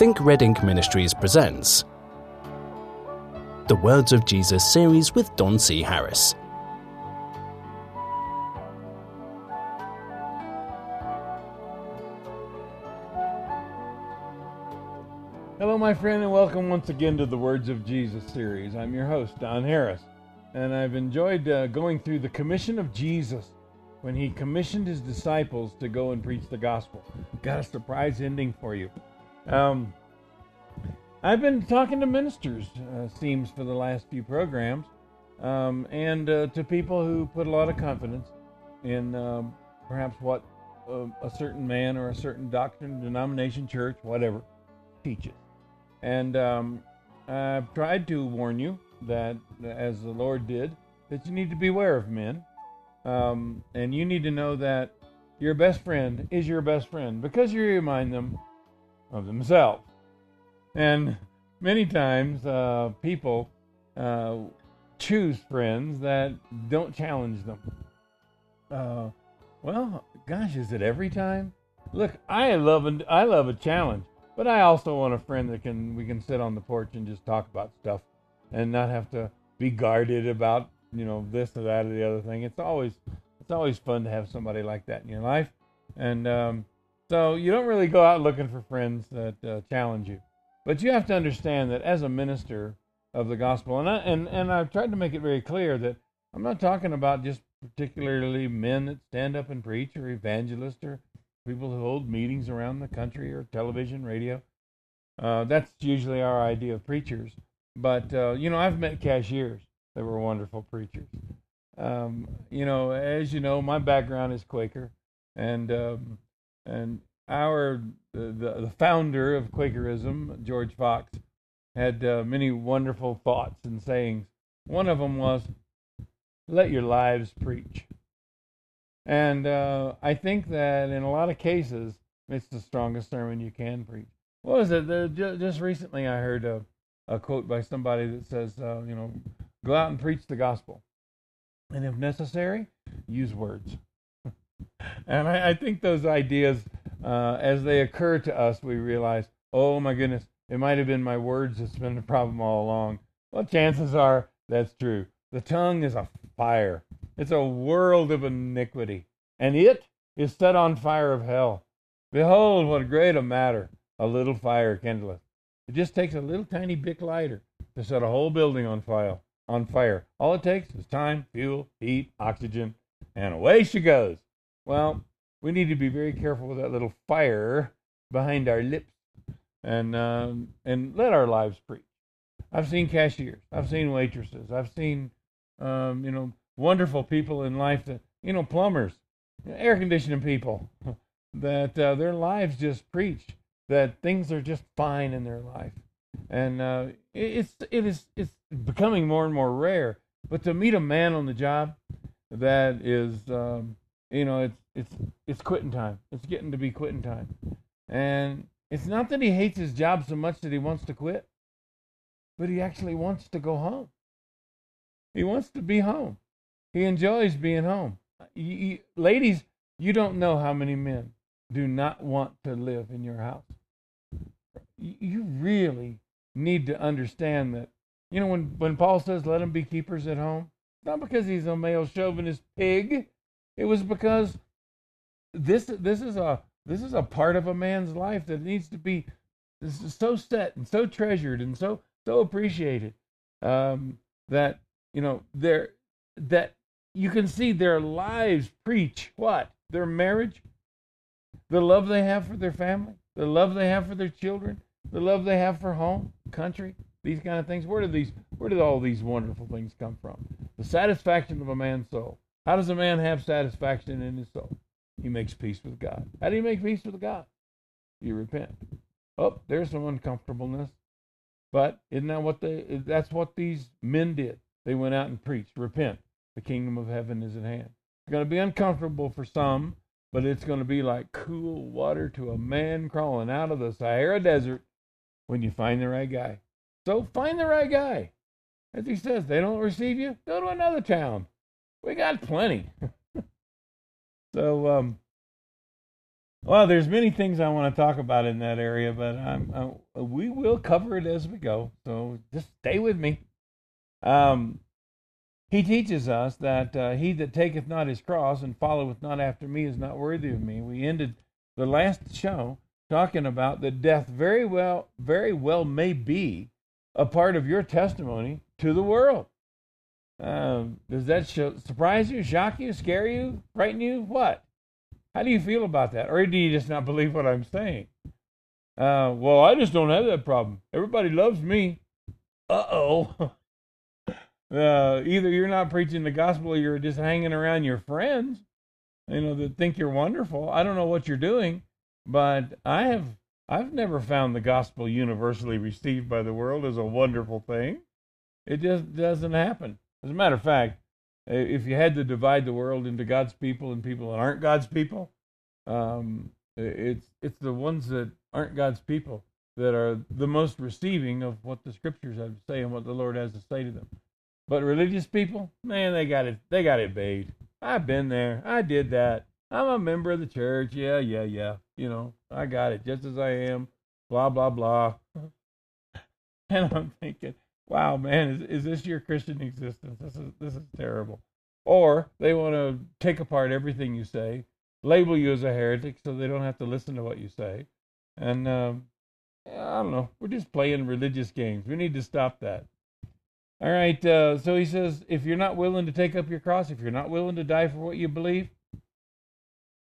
Think Red Ink Ministries presents the Words of Jesus series with Don C. Harris. Hello, my friend, and welcome once again to the Words of Jesus series. I'm your host, Don Harris, and I've enjoyed uh, going through the commission of Jesus when he commissioned his disciples to go and preach the gospel. Got a surprise ending for you. Um, I've been talking to ministers, uh, seems, for the last few programs, um, and uh, to people who put a lot of confidence in um, perhaps what uh, a certain man or a certain doctrine, denomination, church, whatever, teaches. And um, I've tried to warn you that, as the Lord did, that you need to beware of men. Um, and you need to know that your best friend is your best friend because you remind them of themselves. And many times uh, people uh, choose friends that don't challenge them. Uh, well, gosh, is it every time? Look, I love a, I love a challenge. But I also want a friend that can we can sit on the porch and just talk about stuff and not have to be guarded about, you know, this or that or the other thing. It's always it's always fun to have somebody like that in your life. And um, so you don't really go out looking for friends that uh, challenge you. But you have to understand that as a minister of the gospel, and I, and and I've tried to make it very clear that I'm not talking about just particularly men that stand up and preach or evangelists or people who hold meetings around the country or television, radio. Uh, that's usually our idea of preachers. But, uh, you know, I've met cashiers that were wonderful preachers. Um, you know, as you know, my background is Quaker, and um, and our the, the founder of Quakerism, George Fox, had uh, many wonderful thoughts and sayings. One of them was, "Let your lives preach." And uh, I think that in a lot of cases, it's the strongest sermon you can preach. What was it? The, just recently, I heard a, a, quote by somebody that says, uh, you know, go out and preach the gospel. And if necessary, use words. And I, I, think those ideas, uh, as they occur to us, we realize, oh my goodness, it might have been my words that's been the problem all along. Well, chances are that's true. The tongue is a fire. It's a world of iniquity, and it is set on fire of hell. Behold, what a great a matter a little fire kindleth. It just takes a little tiny bit lighter to set a whole building on fire. On fire. All it takes is time, fuel, heat, oxygen, and away she goes. Well, we need to be very careful with that little fire behind our lips, and um, and let our lives preach. I've seen cashiers, I've seen waitresses, I've seen um, you know wonderful people in life that you know plumbers, air conditioning people that uh, their lives just preach that things are just fine in their life, and uh, it's it is it's becoming more and more rare. But to meet a man on the job that is um, you know it's it's it's quitting time. It's getting to be quitting time, and it's not that he hates his job so much that he wants to quit, but he actually wants to go home. He wants to be home. He enjoys being home. You, you, ladies, you don't know how many men do not want to live in your house. You really need to understand that. You know, when, when Paul says, let them be keepers at home, not because he's a male chauvinist pig. It was because this this is a this is a part of a man's life that needs to be so set and so treasured and so so appreciated um, that you know there that you can see their lives preach what? Their marriage, the love they have for their family, the love they have for their children, the love they have for home, country, these kind of things. Where did these where did all these wonderful things come from? The satisfaction of a man's soul. How does a man have satisfaction in his soul? He makes peace with God. How do you make peace with God? You repent. Oh, there's some uncomfortableness. But isn't that what they that's what these men did? They went out and preached, repent. The kingdom of heaven is at hand. It's going to be uncomfortable for some, but it's going to be like cool water to a man crawling out of the Sahara Desert when you find the right guy. So find the right guy. As he says, they don't receive you, go to another town. We got plenty. so um, Well, there's many things I want to talk about in that area, but I'm, I, we will cover it as we go. So just stay with me. Um, he teaches us that uh, he that taketh not his cross and followeth not after me is not worthy of me. We ended the last show talking about that death very well, very well may be a part of your testimony to the world. Um, does that show, surprise you, shock you, scare you, frighten you? What? How do you feel about that? Or do you just not believe what I'm saying? Uh, well, I just don't have that problem. Everybody loves me. Uh-oh. uh, either you're not preaching the gospel or you're just hanging around your friends, you know, that think you're wonderful. I don't know what you're doing, but I have I've never found the gospel universally received by the world as a wonderful thing. It just doesn't happen. As a matter of fact, if you had to divide the world into God's people and people that aren't God's people, um, it's it's the ones that aren't God's people that are the most receiving of what the scriptures have to say and what the Lord has to say to them. But religious people, man, they got it they got it bade. I've been there. I did that. I'm a member of the church. Yeah, yeah, yeah. You know, I got it just as I am. Blah blah blah. and I'm thinking, wow, man, is, is this your Christian existence? This is this is terrible. Or they want to take apart everything you say, label you as a heretic, so they don't have to listen to what you say. And um, I don't know, we're just playing religious games. We need to stop that. All right, uh, so he says, if you're not willing to take up your cross, if you're not willing to die for what you believe,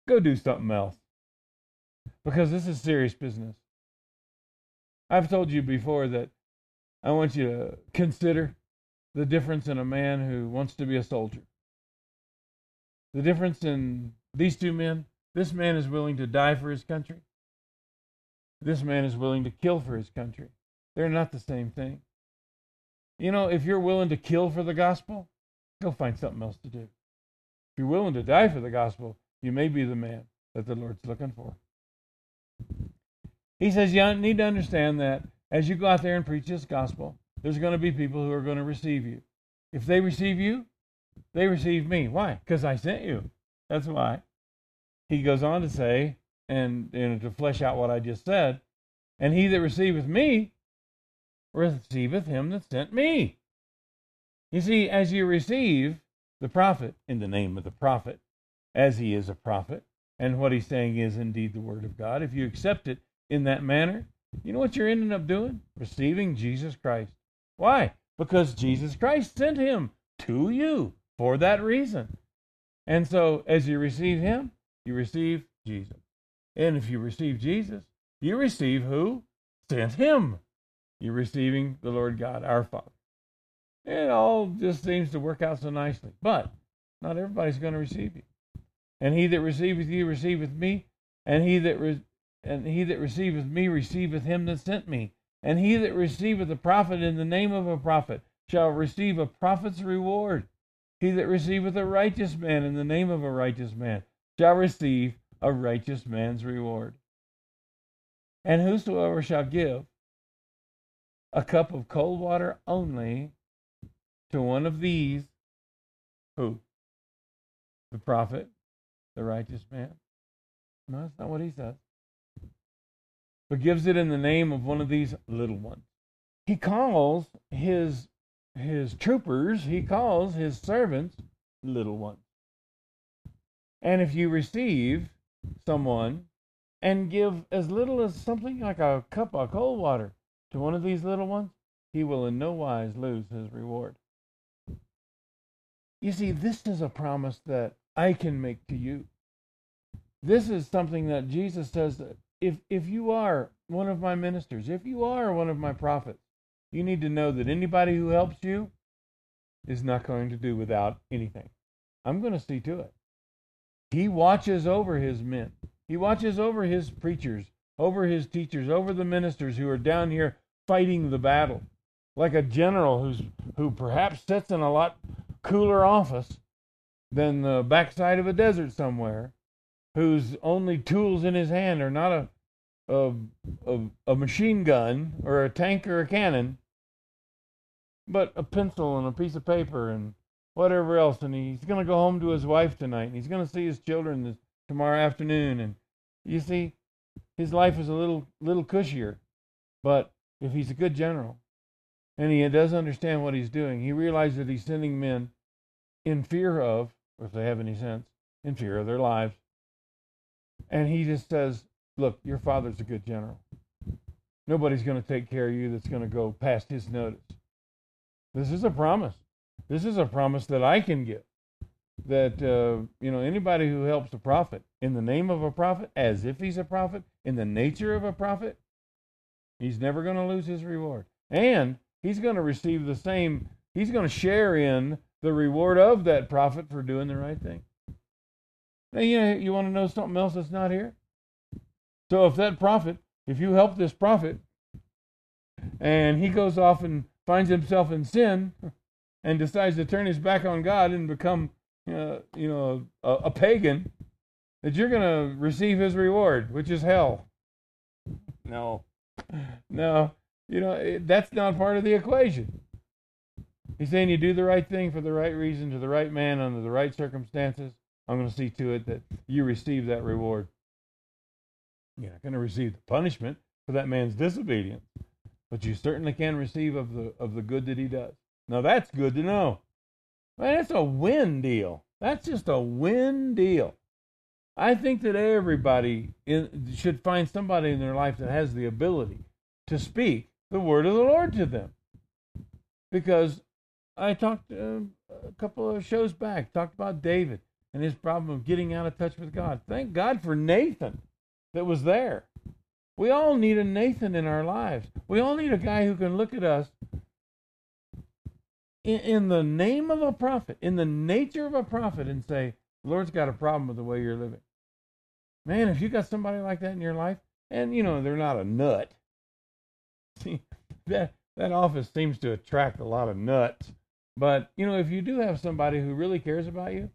go do something else. Because this is serious business. I've told you before that I want you to consider the difference in a man who wants to be a soldier. The difference in these two men this man is willing to die for his country, this man is willing to kill for his country. They're not the same thing. You know, if you're willing to kill for the gospel, go find something else to do. If you're willing to die for the gospel, you may be the man that the Lord's looking for. He says you need to understand that as you go out there and preach this gospel, there's going to be people who are going to receive you. If they receive you, they receive me. Why? Because I sent you. That's why. He goes on to say, and, and to flesh out what I just said, and he that receiveth me receiveth him that sent me. You see, as you receive the prophet in the name of the prophet, as he is a prophet, and what he's saying is indeed the word of God, if you accept it in that manner, you know what you're ending up doing? Receiving Jesus Christ. Why? Because Jesus Christ sent him to you for that reason. And so, as you receive him, you receive Jesus. And if you receive Jesus, you receive who? Sent him. You're receiving the Lord God, our Father. It all just seems to work out so nicely. But not everybody's going to receive you. And he that receiveth you receiveth me, and he that re- and he that receiveth me receiveth him that sent me. And he that receiveth a prophet in the name of a prophet shall receive a prophet's reward. He that receiveth a righteous man in the name of a righteous man shall receive a righteous man's reward. And whosoever shall give a cup of cold water only to one of these, who? The prophet, the righteous man. No, that's not what he says but gives it in the name of one of these little ones. He calls his his troopers, he calls his servants little ones. And if you receive someone and give as little as something like a cup of cold water to one of these little ones, he will in no wise lose his reward. You see, this is a promise that I can make to you. This is something that Jesus says that if if you are one of my ministers, if you are one of my prophets, you need to know that anybody who helps you is not going to do without anything. I'm going to see to it. He watches over his men. He watches over his preachers, over his teachers, over the ministers who are down here fighting the battle. Like a general who's who perhaps sits in a lot cooler office than the backside of a desert somewhere whose only tools in his hand are not a, a, a, a machine gun or a tank or a cannon, but a pencil and a piece of paper and whatever else. And he's going to go home to his wife tonight, and he's going to see his children this, tomorrow afternoon, and you see, his life is a little little cushier. But if he's a good general and he does understand what he's doing, he realizes that he's sending men in fear of, if they have any sense, in fear of their lives. And he just says, Look, your father's a good general. Nobody's going to take care of you that's going to go past his notice. This is a promise. This is a promise that I can give. That, uh, you know, anybody who helps a prophet in the name of a prophet, as if he's a prophet, in the nature of a prophet, he's never going to lose his reward. And he's going to receive the same, he's going to share in the reward of that prophet for doing the right thing. Now, you, know, you want to know something else that's not here? So if that prophet, if you help this prophet, and he goes off and finds himself in sin and decides to turn his back on God and become, uh, you know, a, a pagan, that you're going to receive his reward, which is hell. No, no, you know, it, that's not part of the equation. He's saying you do the right thing for the right reason to the right man under the right circumstances. I'm going to see to it that you receive that reward. You're not going to receive the punishment for that man's disobedience, but you certainly can receive of the of the good that he does. Now that's good to know. Man, that's a win deal. That's just a win deal. I think that everybody in, should find somebody in their life that has the ability to speak the word of the Lord to them. Because I talked uh, a couple of shows back, talked about David and his problem of getting out of touch with God. Thank God for Nathan that was there. We all need a Nathan in our lives. We all need a guy who can look at us in, in the name of a prophet, in the nature of a prophet, and say, Lord's got a problem with the way you're living. Man, if you got somebody like that in your life, and you know they're not a nut. See, that that office seems to attract a lot of nuts. But you know, if you do have somebody who really cares about you,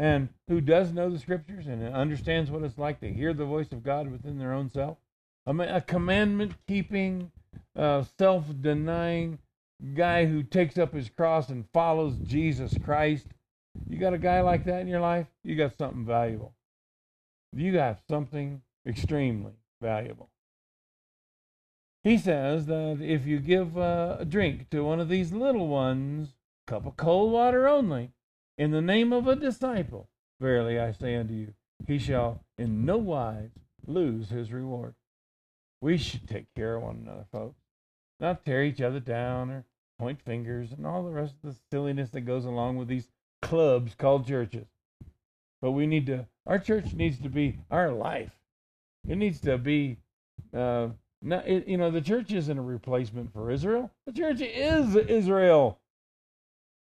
and who does know the scriptures and understands what it's like to hear the voice of God within their own self, a, commandment keeping, uh, self denying guy who takes up his cross and follows Jesus Christ. You got a guy like that in your life, you got something valuable. You got something extremely valuable. He says that if you give uh, a drink to one of these little ones, cup of cold water only, in the name of a disciple, verily I say unto you, he shall in no wise lose his reward. We should take care of one another, folks. Not tear each other down or point fingers and all the rest of the silliness that goes along with these clubs called churches. But we need to, our church needs to be our life. It needs to be, uh, not, it, you know, the church isn't a replacement for Israel. The church is Israel.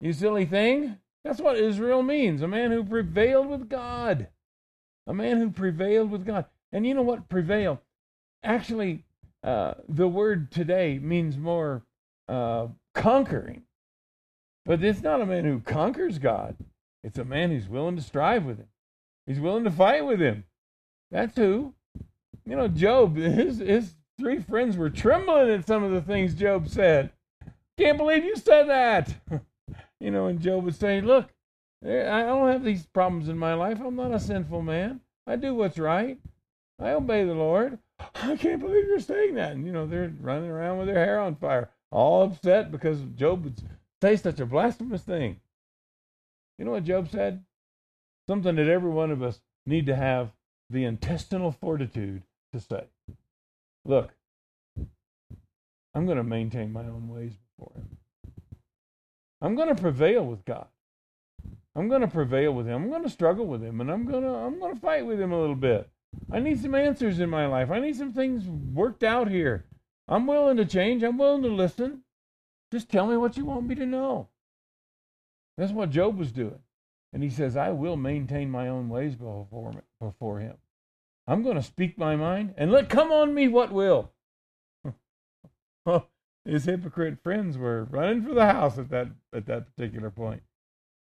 You silly thing. That's what Israel means a man who prevailed with God. A man who prevailed with God. And you know what? Prevail. Actually, uh, the word today means more uh, conquering. But it's not a man who conquers God, it's a man who's willing to strive with him. He's willing to fight with him. That's who. You know, Job, his, his three friends were trembling at some of the things Job said. Can't believe you said that. you know, and Job would say, Look, eh, I don't have these problems in my life. I'm not a sinful man. I do what's right. I obey the Lord. I can't believe you're saying that. And, you know, they're running around with their hair on fire, all upset because Job would say such a blasphemous thing. You know what Job said? Something that every one of us need to have the intestinal fortitude to say. Look, I'm going to maintain my own ways before him. I'm going to prevail with God. I'm going to prevail with him. I'm going to struggle with him and I'm going to I'm going to fight with him a little bit. I need some answers in my life. I need some things worked out here. I'm willing to change. I'm willing to listen. Just tell me what you want me to know. That's what Job was doing. And he says, I will maintain my own ways before, before him. I'm going to speak my mind and let come on me what will. His hypocrite friends were running for the house at that at that particular point.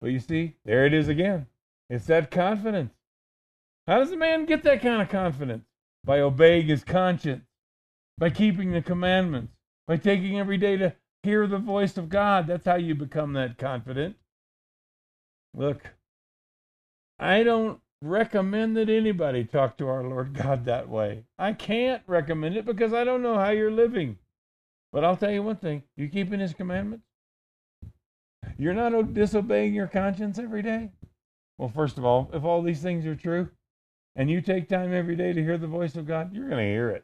But you see, there it is again. It's that confidence. How does a man get that kind of confidence? By obeying his conscience, by keeping the commandments, by taking every day to hear the voice of God. That's how you become that confident. Look, I don't recommend that anybody talk to our Lord God that way. I can't recommend it because I don't know how you're living. But I'll tell you one thing you keeping His commandments? You're not disobeying your conscience every day? Well, first of all, if all these things are true and you take time every day to hear the voice of God, you're going to hear it.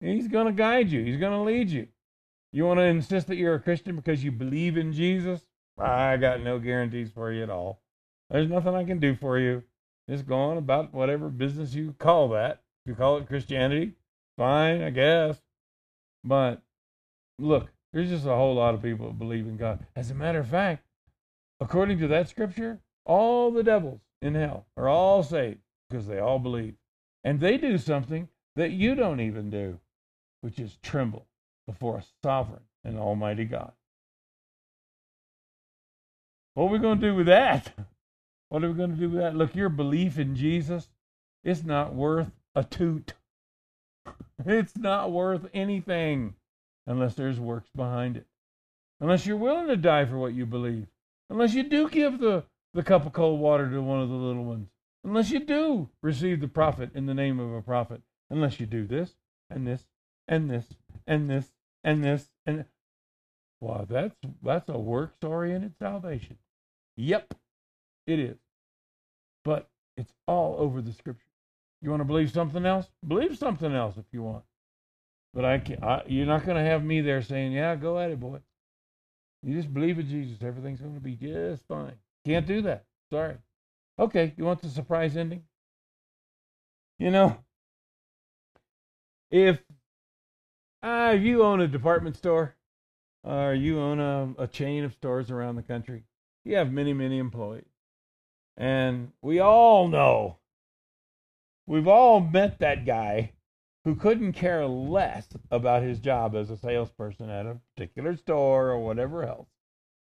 He's going to guide you, He's going to lead you. You want to insist that you're a Christian because you believe in Jesus? I got no guarantees for you at all. There's nothing I can do for you. Just go on about whatever business you call that. If you call it Christianity, fine, I guess. But look, there's just a whole lot of people that believe in God. As a matter of fact, according to that scripture, all the devils in hell are all saved because they all believe. And they do something that you don't even do, which is tremble before a sovereign and almighty God. What are we going to do with that? What are we going to do with that? Look, your belief in Jesus, is not worth a toot. It's not worth anything unless there's works behind it. Unless you're willing to die for what you believe. Unless you do give the, the cup of cold water to one of the little ones. Unless you do receive the prophet in the name of a prophet. Unless you do this and this and this and this and this and wow, that's that's a works oriented salvation. Yep, it is. But it's all over the scripture. You want to believe something else? Believe something else if you want. But I can't. I, you're not going to have me there saying, "Yeah, go at it, boy." You just believe in Jesus. Everything's going to be just fine. Can't do that. Sorry. Okay, you want the surprise ending? You know, if uh, you own a department store or you own a, a chain of stores around the country, you have many, many employees. And we all know, we've all met that guy who couldn't care less about his job as a salesperson at a particular store or whatever else.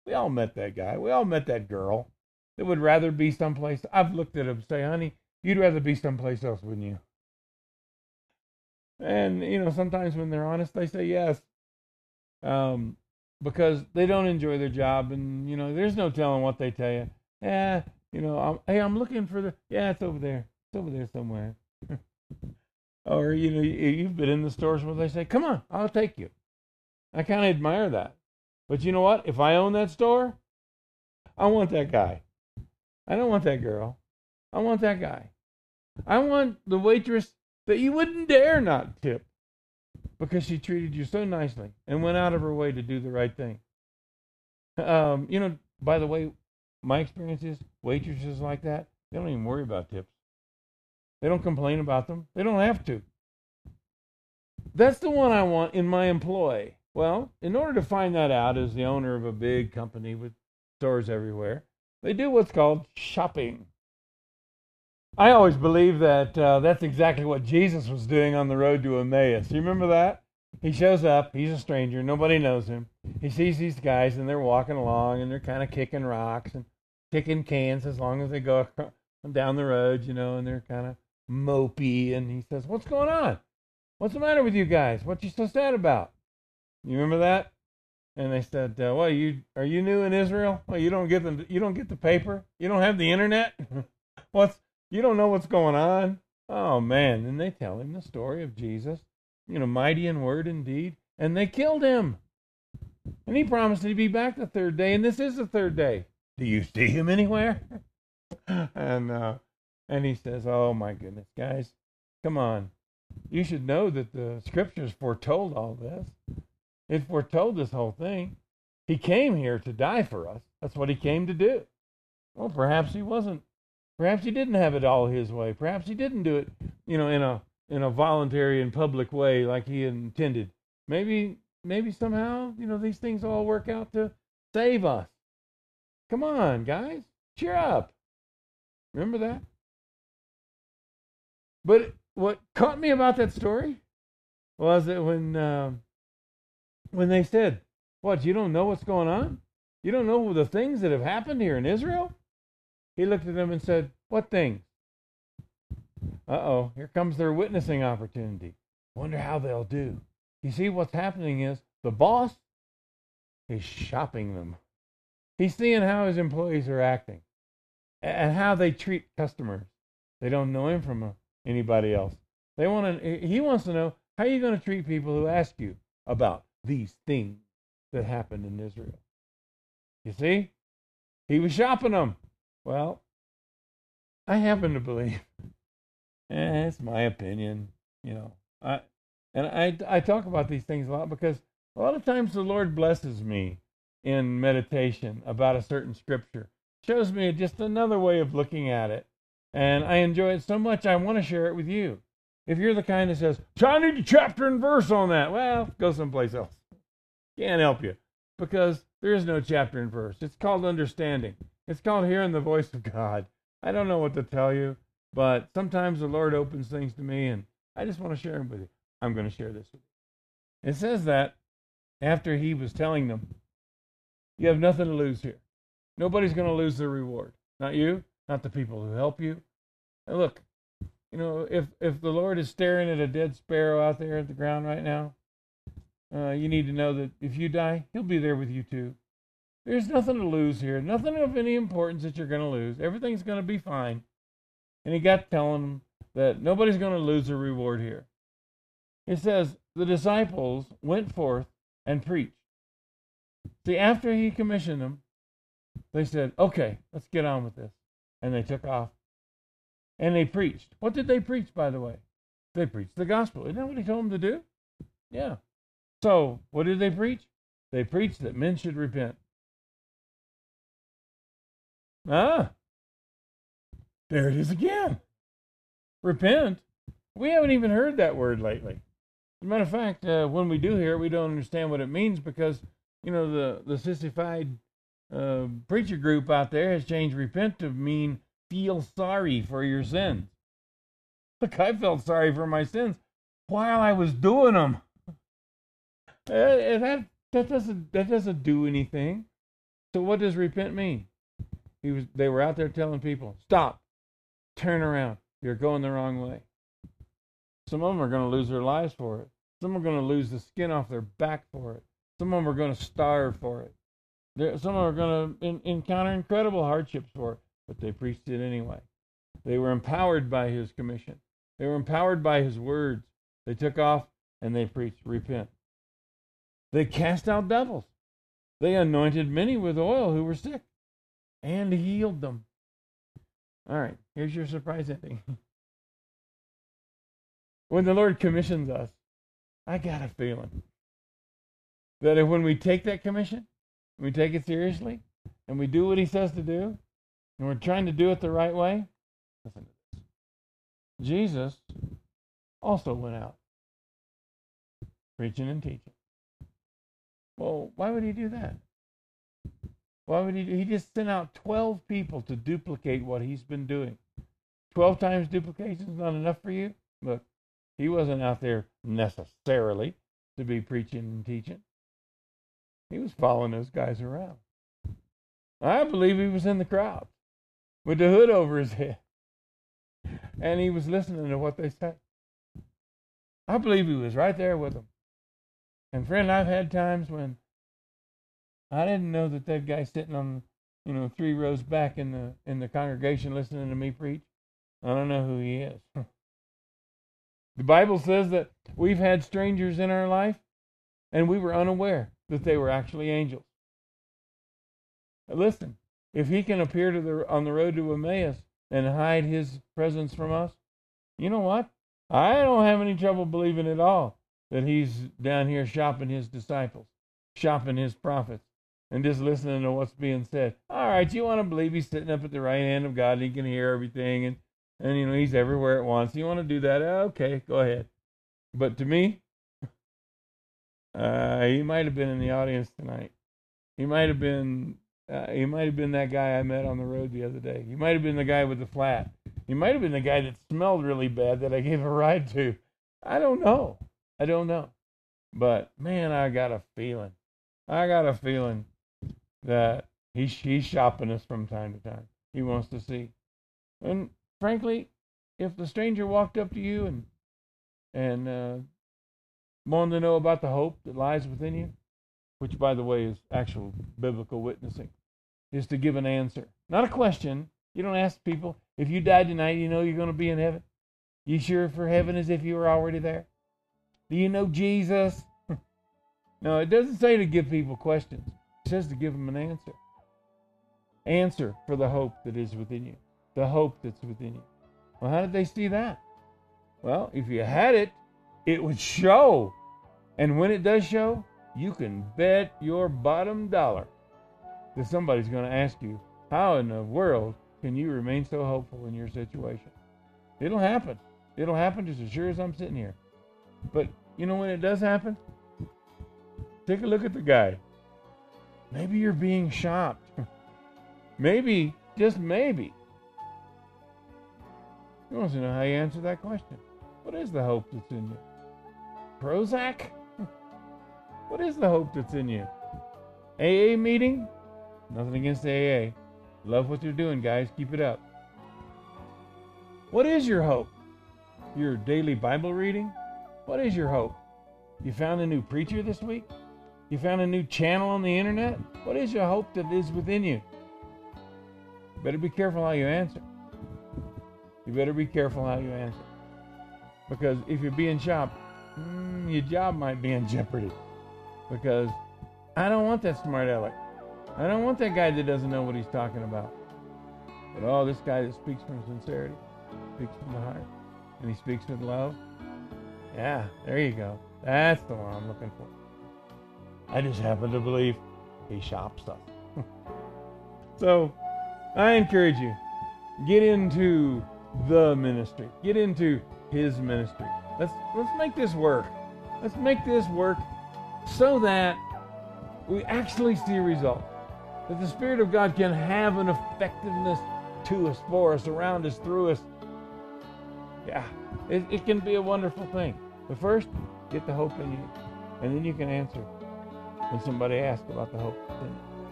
We all met that guy. We all met that girl that would rather be someplace. I've looked at him say, honey, you'd rather be someplace else, wouldn't you? And you know, sometimes when they're honest, they say yes, um, because they don't enjoy their job, and you know, there's no telling what they tell you. Yeah, you know, I'm, hey, I'm looking for the. Yeah, it's over there. It's over there somewhere. or you know, you've been in the stores where they say, "Come on, I'll take you." I kind of admire that. But you know what? If I own that store, I want that guy. I don't want that girl. I want that guy. I want the waitress that you wouldn't dare not tip because she treated you so nicely and went out of her way to do the right thing. Um, you know, by the way, my experience is waitresses like that, they don't even worry about tips. They don't complain about them. They don't have to. That's the one I want in my employ. Well, in order to find that out as the owner of a big company with stores everywhere, they do what's called shopping. I always believe that uh, that's exactly what Jesus was doing on the road to Emmaus. You remember that? He shows up. He's a stranger. Nobody knows him. He sees these guys, and they're walking along, and they're kind of kicking rocks and kicking cans as long as they go down the road, you know, and they're kind of mopey. And he says, "What's going on? What's the matter with you guys? What you so sad about?" You remember that? And they said, uh, "Well, you are you new in Israel? Well, you don't get the you don't get the paper. You don't have the internet. What's you don't know what's going on? Oh, man. And they tell him the story of Jesus, you know, mighty in word and deed. And they killed him. And he promised he'd be back the third day. And this is the third day. Do you see him anywhere? and, uh, and he says, Oh, my goodness, guys, come on. You should know that the scriptures foretold all this. It foretold this whole thing. He came here to die for us. That's what he came to do. Well, perhaps he wasn't Perhaps he didn't have it all his way. Perhaps he didn't do it, you know, in a in a voluntary and public way like he intended. Maybe maybe somehow, you know, these things all work out to save us. Come on, guys. Cheer up. Remember that? But what caught me about that story was that when uh, when they said, "What? You don't know what's going on? You don't know the things that have happened here in Israel?" He looked at them and said, What things? Uh oh, here comes their witnessing opportunity. Wonder how they'll do. You see, what's happening is the boss is shopping them. He's seeing how his employees are acting. and how they treat customers. They don't know him from uh, anybody else. They want to. He wants to know how are you going to treat people who ask you about these things that happened in Israel. You see, he was shopping them. Well, I happen to believe, eh, it's my opinion, you know. I and I I talk about these things a lot because a lot of times the Lord blesses me in meditation about a certain scripture, shows me just another way of looking at it, and I enjoy it so much I want to share it with you. If you're the kind that says, "So I need a chapter and verse on that," well, go someplace else. Can't help you because there is no chapter and verse. It's called understanding. It's called hearing the voice of God. I don't know what to tell you, but sometimes the Lord opens things to me, and I just want to share them with you. I'm going to share this with you. It says that after he was telling them, You have nothing to lose here. Nobody's going to lose their reward. Not you, not the people who help you. And look, you know, if, if the Lord is staring at a dead sparrow out there at the ground right now, uh, you need to know that if you die, he'll be there with you too. There's nothing to lose here, nothing of any importance that you're going to lose. Everything's going to be fine. And he got telling them that nobody's going to lose a reward here. It says, the disciples went forth and preached. See, after he commissioned them, they said, okay, let's get on with this. And they took off. And they preached. What did they preach, by the way? They preached the gospel. Isn't that what he told them to do? Yeah. So, what did they preach? They preached that men should repent. Ah, there it is again. Repent. We haven't even heard that word lately. As a matter of fact, uh, when we do hear it, we don't understand what it means because, you know, the, the sissified uh, preacher group out there has changed repent to mean feel sorry for your sins. Look, I felt sorry for my sins while I was doing them. Uh, that that doesn't that doesn't do anything. So what does repent mean? He was they were out there telling people, stop, turn around, you're going the wrong way. Some of them are going to lose their lives for it. Some are going to lose the skin off their back for it. Some of them are going to starve for it. There, some are going to encounter incredible hardships for it, but they preached it anyway. They were empowered by his commission. They were empowered by his words. They took off and they preached, repent. They cast out devils. They anointed many with oil who were sick and healed them. All right, here's your surprise ending. when the Lord commissions us, I got a feeling that if when we take that commission, we take it seriously, and we do what He says to do, and we're trying to do it the right way, listen to this. Jesus also went out preaching and teaching. Well, why would he do that? Why would he? Do? He just sent out 12 people to duplicate what he's been doing. 12 times duplication is not enough for you? Look, he wasn't out there necessarily to be preaching and teaching. He was following those guys around. I believe he was in the crowd with the hood over his head. And he was listening to what they said. I believe he was right there with them. And friend, I've had times when I didn't know that that guy sitting on, you know, three rows back in the in the congregation listening to me preach. I don't know who he is. the Bible says that we've had strangers in our life, and we were unaware that they were actually angels. listen, if he can appear to the on the road to Emmaus and hide his presence from us, you know what? I don't have any trouble believing at all that he's down here shopping his disciples, shopping his prophets, and just listening to what's being said. All right, you want to believe he's sitting up at the right hand of God and he can hear everything and, and you know, he's everywhere at once. You want to do that? Okay, go ahead. But to me, uh, he might have been in the audience tonight. He might have been uh, he might have been that guy I met on the road the other day. He might have been the guy with the flat. He might have been the guy that smelled really bad that I gave a ride to. I don't know. I don't know. But man, I got a feeling. I got a feeling that he's he's shopping us from time to time. He wants to see. And frankly, if the stranger walked up to you and and uh, wanted to know about the hope that lies within you, which by the way is actual biblical witnessing, is to give an answer, not a question, You don't ask people, if you die tonight, you know you're going to be in heaven? You sure for heaven as if you were already there? Do you know Jesus? no, it doesn't say to give people questions. It says to give them an answer. Answer for the hope that is within you. The hope that's within you. Well, how did they see that? Well, if you had it, it would show. And when it does show, you can bet your bottom dollar that somebody's going to ask you, How in the world can you remain so hopeful in your situation? It'll happen. It'll happen just as sure as I'm sitting here. But you know when it does happen? Take a look at the guy. Maybe you're being shopped. maybe, just maybe. He wants to know how you answer that question. What is the hope that's in you? Prozac? What is the hope that's in you? AA meeting? Nothing against AA. Love what you're doing, guys. Keep it up. What is your hope? Your daily Bible reading? What is your hope? You found a new preacher this week? You found a new channel on the internet? What is your hope that is within you? you better be careful how you answer. You better be careful how you answer. Because if you're being shopped, mm, your job might be in jeopardy because I don't want that smart aleck. I don't want that guy that doesn't know what he's talking about. But oh, this guy that speaks from sincerity, speaks from the heart, and he speaks with love. Yeah, there you go. That's the one I'm looking for. I just happen to believe he shops stuff. so I encourage you, get into the ministry. Get into his ministry. Let's let's make this work. Let's make this work so that we actually see results. That the Spirit of God can have an effectiveness to us, for us, around us, through us. Yeah, it, it can be a wonderful thing. But first, get the hope in you, and then you can answer when somebody asks about the hope.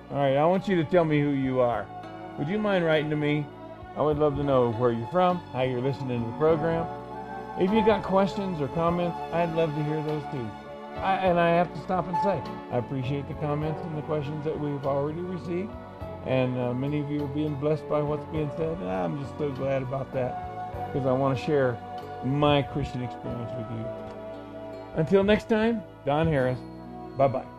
All right, I want you to tell me who you are. Would you mind writing to me? I would love to know where you're from, how you're listening to the program. If you got questions or comments, I'd love to hear those too. I, and I have to stop and say, I appreciate the comments and the questions that we've already received. And uh, many of you are being blessed by what's being said. And I'm just so glad about that because I want to share my Christian experience with you. Until next time, Don Harris. Bye bye.